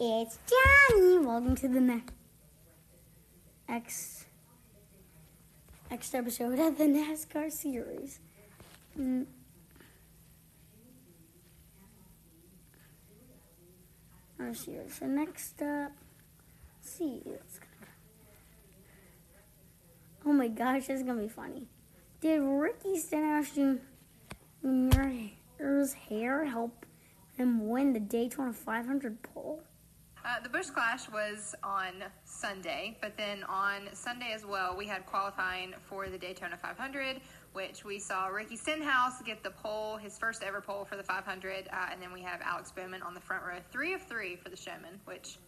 It's Johnny. Welcome to the next next next episode of the NASCAR series. Mm. Our series. So next up, see. It's gonna- Oh my gosh, this is gonna be funny. Did Ricky Stenhouse Jr.'s hair help him win the Daytona 500 pole? Uh, the Busch Clash was on Sunday, but then on Sunday as well, we had qualifying for the Daytona 500, which we saw Ricky Stenhouse get the pole, his first ever pole for the 500, uh, and then we have Alex Bowman on the front row, three of three for the showman, which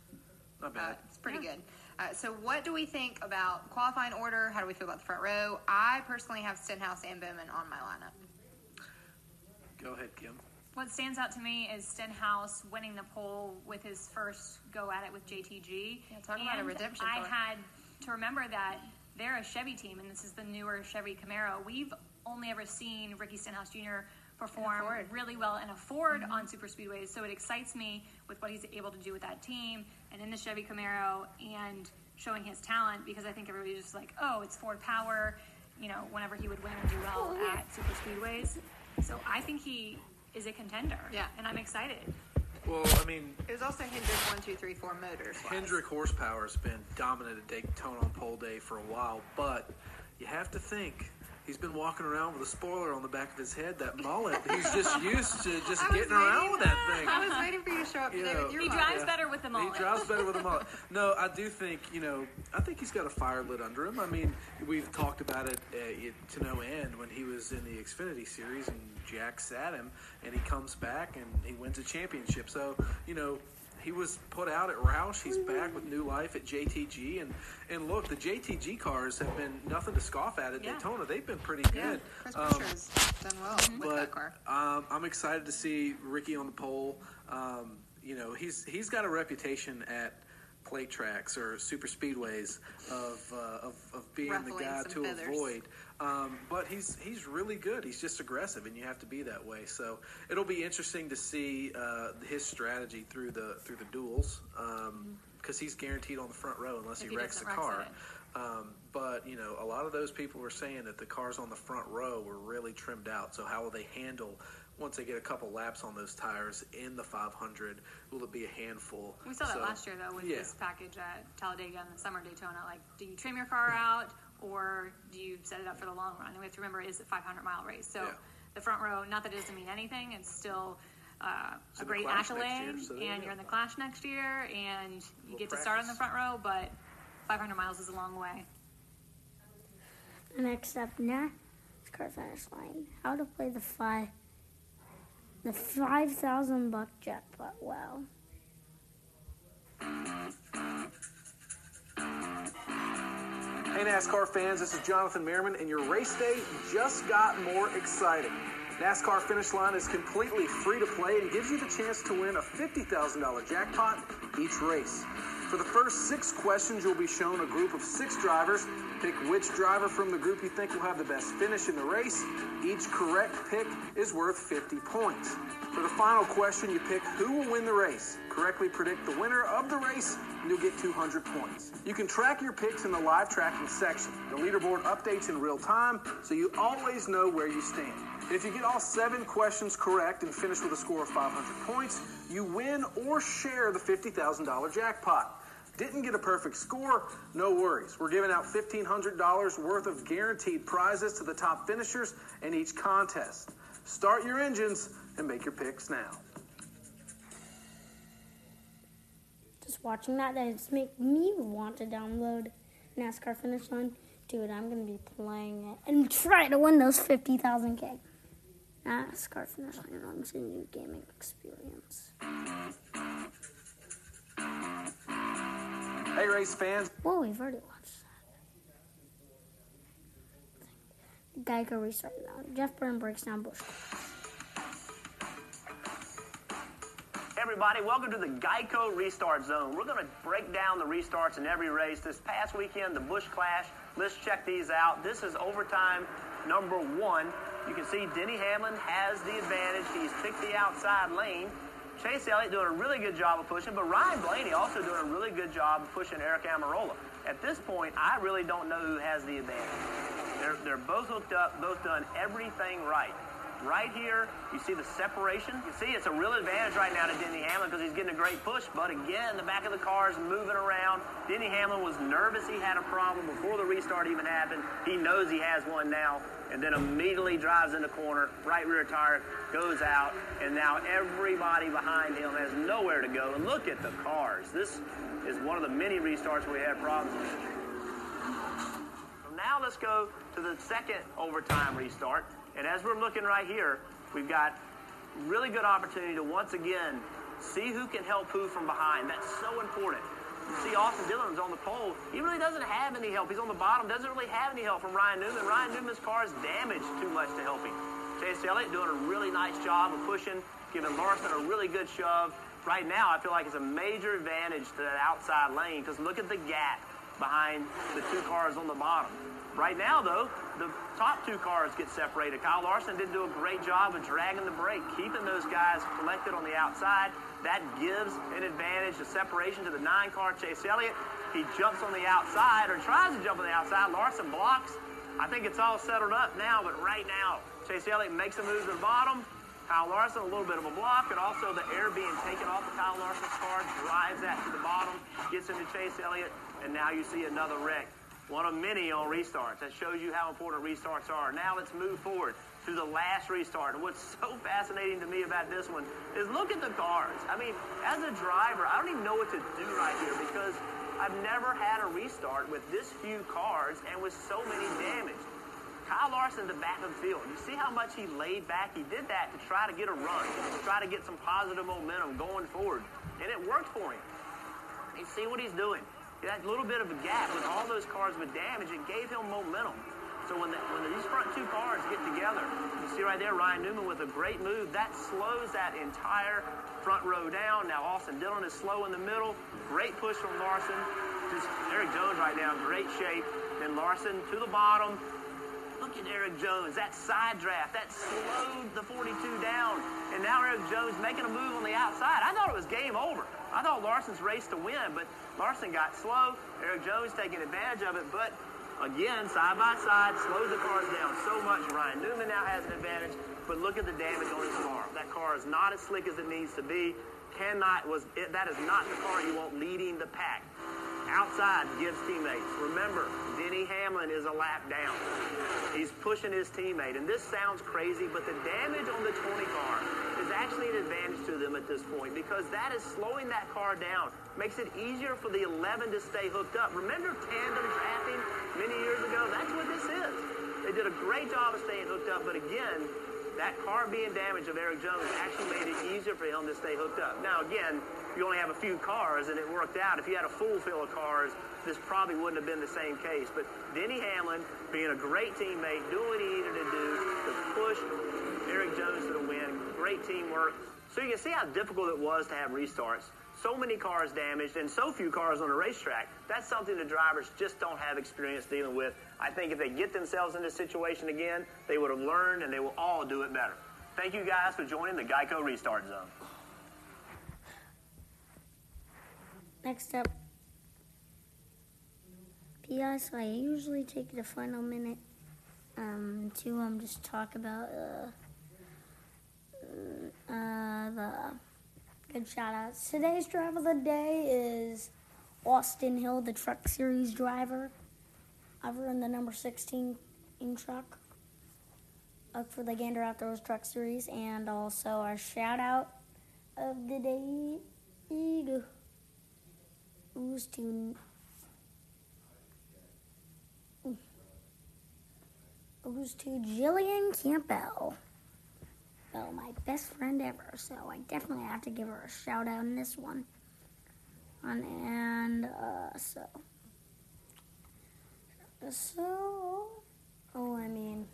Not uh, bad. it's pretty good. Uh, so, what do we think about qualifying order? How do we feel about the front row? I personally have Stenhouse and Bowman on my lineup. Go ahead, Kim. What stands out to me is Stenhouse winning the pole with his first go at it with JTG. Yeah, talk about a redemption I story. had to remember that they're a Chevy team, and this is the newer Chevy Camaro. We've only ever seen Ricky Stenhouse Jr. perform really well in a Ford mm-hmm. on super speedways, so it excites me with what he's able to do with that team and in the Chevy Camaro and showing his talent because I think everybody's just like, oh, it's Ford power. You know, whenever he would win or do well at super speedways, so I think he is a contender. Yeah. and I'm excited. Well, I mean, It was also Hendrick one, two, three, four motors. Hendrick horsepower has been dominant at Daytona on pole day for a while, but you have to think he's been walking around with a spoiler on the back of his head, that mullet. He's just used to just I was getting around with that thing. I was waiting for you to show up You today know, with your He mullet. drives better with the mullet. He drives better with a mullet. No, I do think you know. I think he's got a fire lit under him. I mean, we've talked about it, uh, it to no end when he was in the Xfinity series and Jack sat him, and he comes back and he wins a championship. So you know. He was put out at Roush. He's back with new life at JTG, and and look, the JTG cars have been nothing to scoff at at Yeah. Daytona. They've been pretty Yeah, good. Chris Um, has done well with that but car. um, I'm excited to see Ricky on the pole. Um, you know, he's he's got a reputation at plate tracks or super speedways of uh, of, of being the guy to feathers. avoid. Um, but he's he's really good. He's just aggressive, and you have to be that way. So it'll be interesting to see uh, his strategy through the through the duels because he's guaranteed on the front row unless he he wrecks the car. Um, but you know, a lot of those people were saying that the cars on the front row were really trimmed out. So how will they handle once they get a couple laps on those tires in the 500? Will it be a handful? We saw that last year though with yeah. this package at Talladega and the summer Daytona. Like, do you trim your car out or do you set it up for the long run? And we have to remember it's a 500 mile race, so Yeah. the front row. Not that it doesn't mean anything. It's still uh, It's a great accolade, year, so and go. you're in the Clash next year, and you Little get to start on the front row. But 500 miles is a long way. Next up, NASCAR finish line. How to play the five, the five thousand buck jackpot. Wow. Hey NASCAR fans, this is Jonathan Merriman, and your race day just got more exciting. NASCAR Finish Line is completely free to play and gives you the chance to win a $50,000 jackpot each race. For the first six questions, you'll be shown a group of six drivers. Pick which driver from the group you think will have the best finish in the race. Each correct pick is worth 50 points. For the final question, you pick who will win the race. Correctly predict the winner of the race, and you'll get 200 points. You can track your picks in the live tracking section. The leaderboard updates in real time, so you always know where you stand. If you get all seven questions correct and finish with a score of 500 points, you win or share the $50,000 jackpot. Didn't get a perfect score? No worries. We're giving out $1,500 worth of guaranteed prizes to the top finishers in each contest. Start your engines and make your picks now. Just watching that, that just make me want to download NASCAR finish line. Dude, I'm gonna be playing it and try to win those fifty thousand k. NASCAR finish line runs a new gaming experience. Hey, race fans. Whoa, we've already watched that. Geico restarted now. Jeff Burton breaks down Busch. Everybody, welcome to the Geico Restart Zone. We're going to break down the restarts in every race. This past weekend, the Busch Clash. Let's check these out. This is overtime number one. You can see Denny Hamlin has the advantage. He's picked the outside lane. Chase Elliott doing a really good job of pushing, but Ryan Blaney also doing a really good job of pushing Aric Almirola. At this point, I really don't know who has the advantage. They're, they're both hooked up, both done everything right. Right here, you see the separation. You see it's a real advantage right now to Denny Hamlin because he's getting a great push. But again, the back of the car is moving around. Denny Hamlin was nervous he had a problem before the restart even happened. He knows he has one now and then immediately drives in the corner, right rear tire goes out, and now everybody behind him has nowhere to go. And look at the cars. This is one of the many restarts we had problems with. Now let's go to the second overtime restart. And as we're looking right here, we've got really good opportunity to once again see who can help who from behind. That's so important. You see Austin Dillon's on the pole. He really doesn't have any help. He's on the bottom, doesn't really have any help from Ryan Newman. Ryan Newman's car is damaged too much to help him. Chase Elliott doing a really nice job of pushing, giving Larson a really good shove. Right now, I feel like it's a major advantage to that outside lane because look at the gap behind the two cars on the bottom. Right now, though, the top two cars get separated. Kyle Larson did do a great job of dragging the brake, keeping those guys collected on the outside. That gives an advantage, a separation to the nine car Chase Elliott. He jumps on the outside or tries to jump on the outside. Larson blocks. I think it's all settled up now, but right now, Chase Elliott makes a move to the bottom. Kyle Larson, a little bit of a block, and also the air being taken off of Kyle Larson's car drives that to the bottom, gets into Chase Elliott, and now you see another wreck. One of many on restarts. That shows you how important restarts are. Now let's move forward to the last restart. And what's so fascinating to me about this one is look at the cars. I mean, as a driver, I don't even know what to do right here because I've never had a restart with this few cars and with so many damage. Kyle Larson the back of the field. You see how much he laid back? He did that to try to get a run, to try to get some positive momentum going forward. And it worked for him. You see what he's doing. That little bit of a gap with all those cars with damage, it gave him momentum. So when, the, when these front two cars get together, you see right there Ryan Newman with a great move. That slows that entire front row down. Now Austin Dillon is slow in the middle. Great push from Larson. Just Erik Jones right now, great shape. Then Larson to the bottom. Look at Erik Jones, that side draft, that slowed the 42 down. And now Erik Jones making a move on the outside. I thought it was game over. I thought Larson's race to win, but Larson got slow. Erik Jones taking advantage of it, but Again, side by side, slows the cars down so much. Ryan Newman now has an advantage, but look at the damage on his car. That car is not as slick as it needs to be. Cannot was it, that is not the car you want leading the pack. Outside gives teammates. Remember, Denny Hamlin is a lap down. He's pushing his teammate, and this sounds crazy, but the damage on the 20 car is actually an advantage to them at this point because that is slowing that car down, makes it easier for the 11 to stay hooked up. Remember tandem drafting? many years ago. That's what this is. They did a great job of staying hooked up, but again, that car being damaged of Erik Jones actually made it easier for him to stay hooked up. Now, again, you only have a few cars and it worked out. If you had a full fill of cars, this probably wouldn't have been the same case. But Denny Hamlin, being a great teammate, doing what he needed to do to push Erik Jones to the win, great teamwork. So you can see how difficult it was to have restarts so many cars damaged and so few cars on a racetrack, that's something the drivers just don't have experience dealing with. I think if they get themselves in this situation again, they would have learned and they will all do it better. Thank you guys for joining the Geico Restart Zone. Next up, P.S. I usually take the final minute um, to um, just talk about uh, uh, the Good shout outs. Today's driver of the day is Austin Hill, the Truck Series driver. Over in the number 16 in truck up for the Gander Outdoors Truck Series. And also our shout out of the day goes to goes to Jillian Campbell oh, my best friend ever. So I definitely have to give her a shout out in this one. And, uh, so, so, oh, I mean,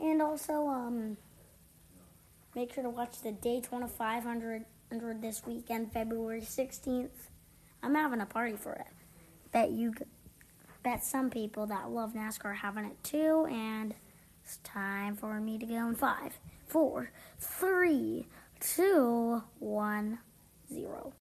and also, um, make sure to watch the Daytona 500 this weekend, February 16th. I'm having a party for it. Bet you, bet some people that love NASCAR having it too, and it's time for me to go in five four, three, two, one, zero.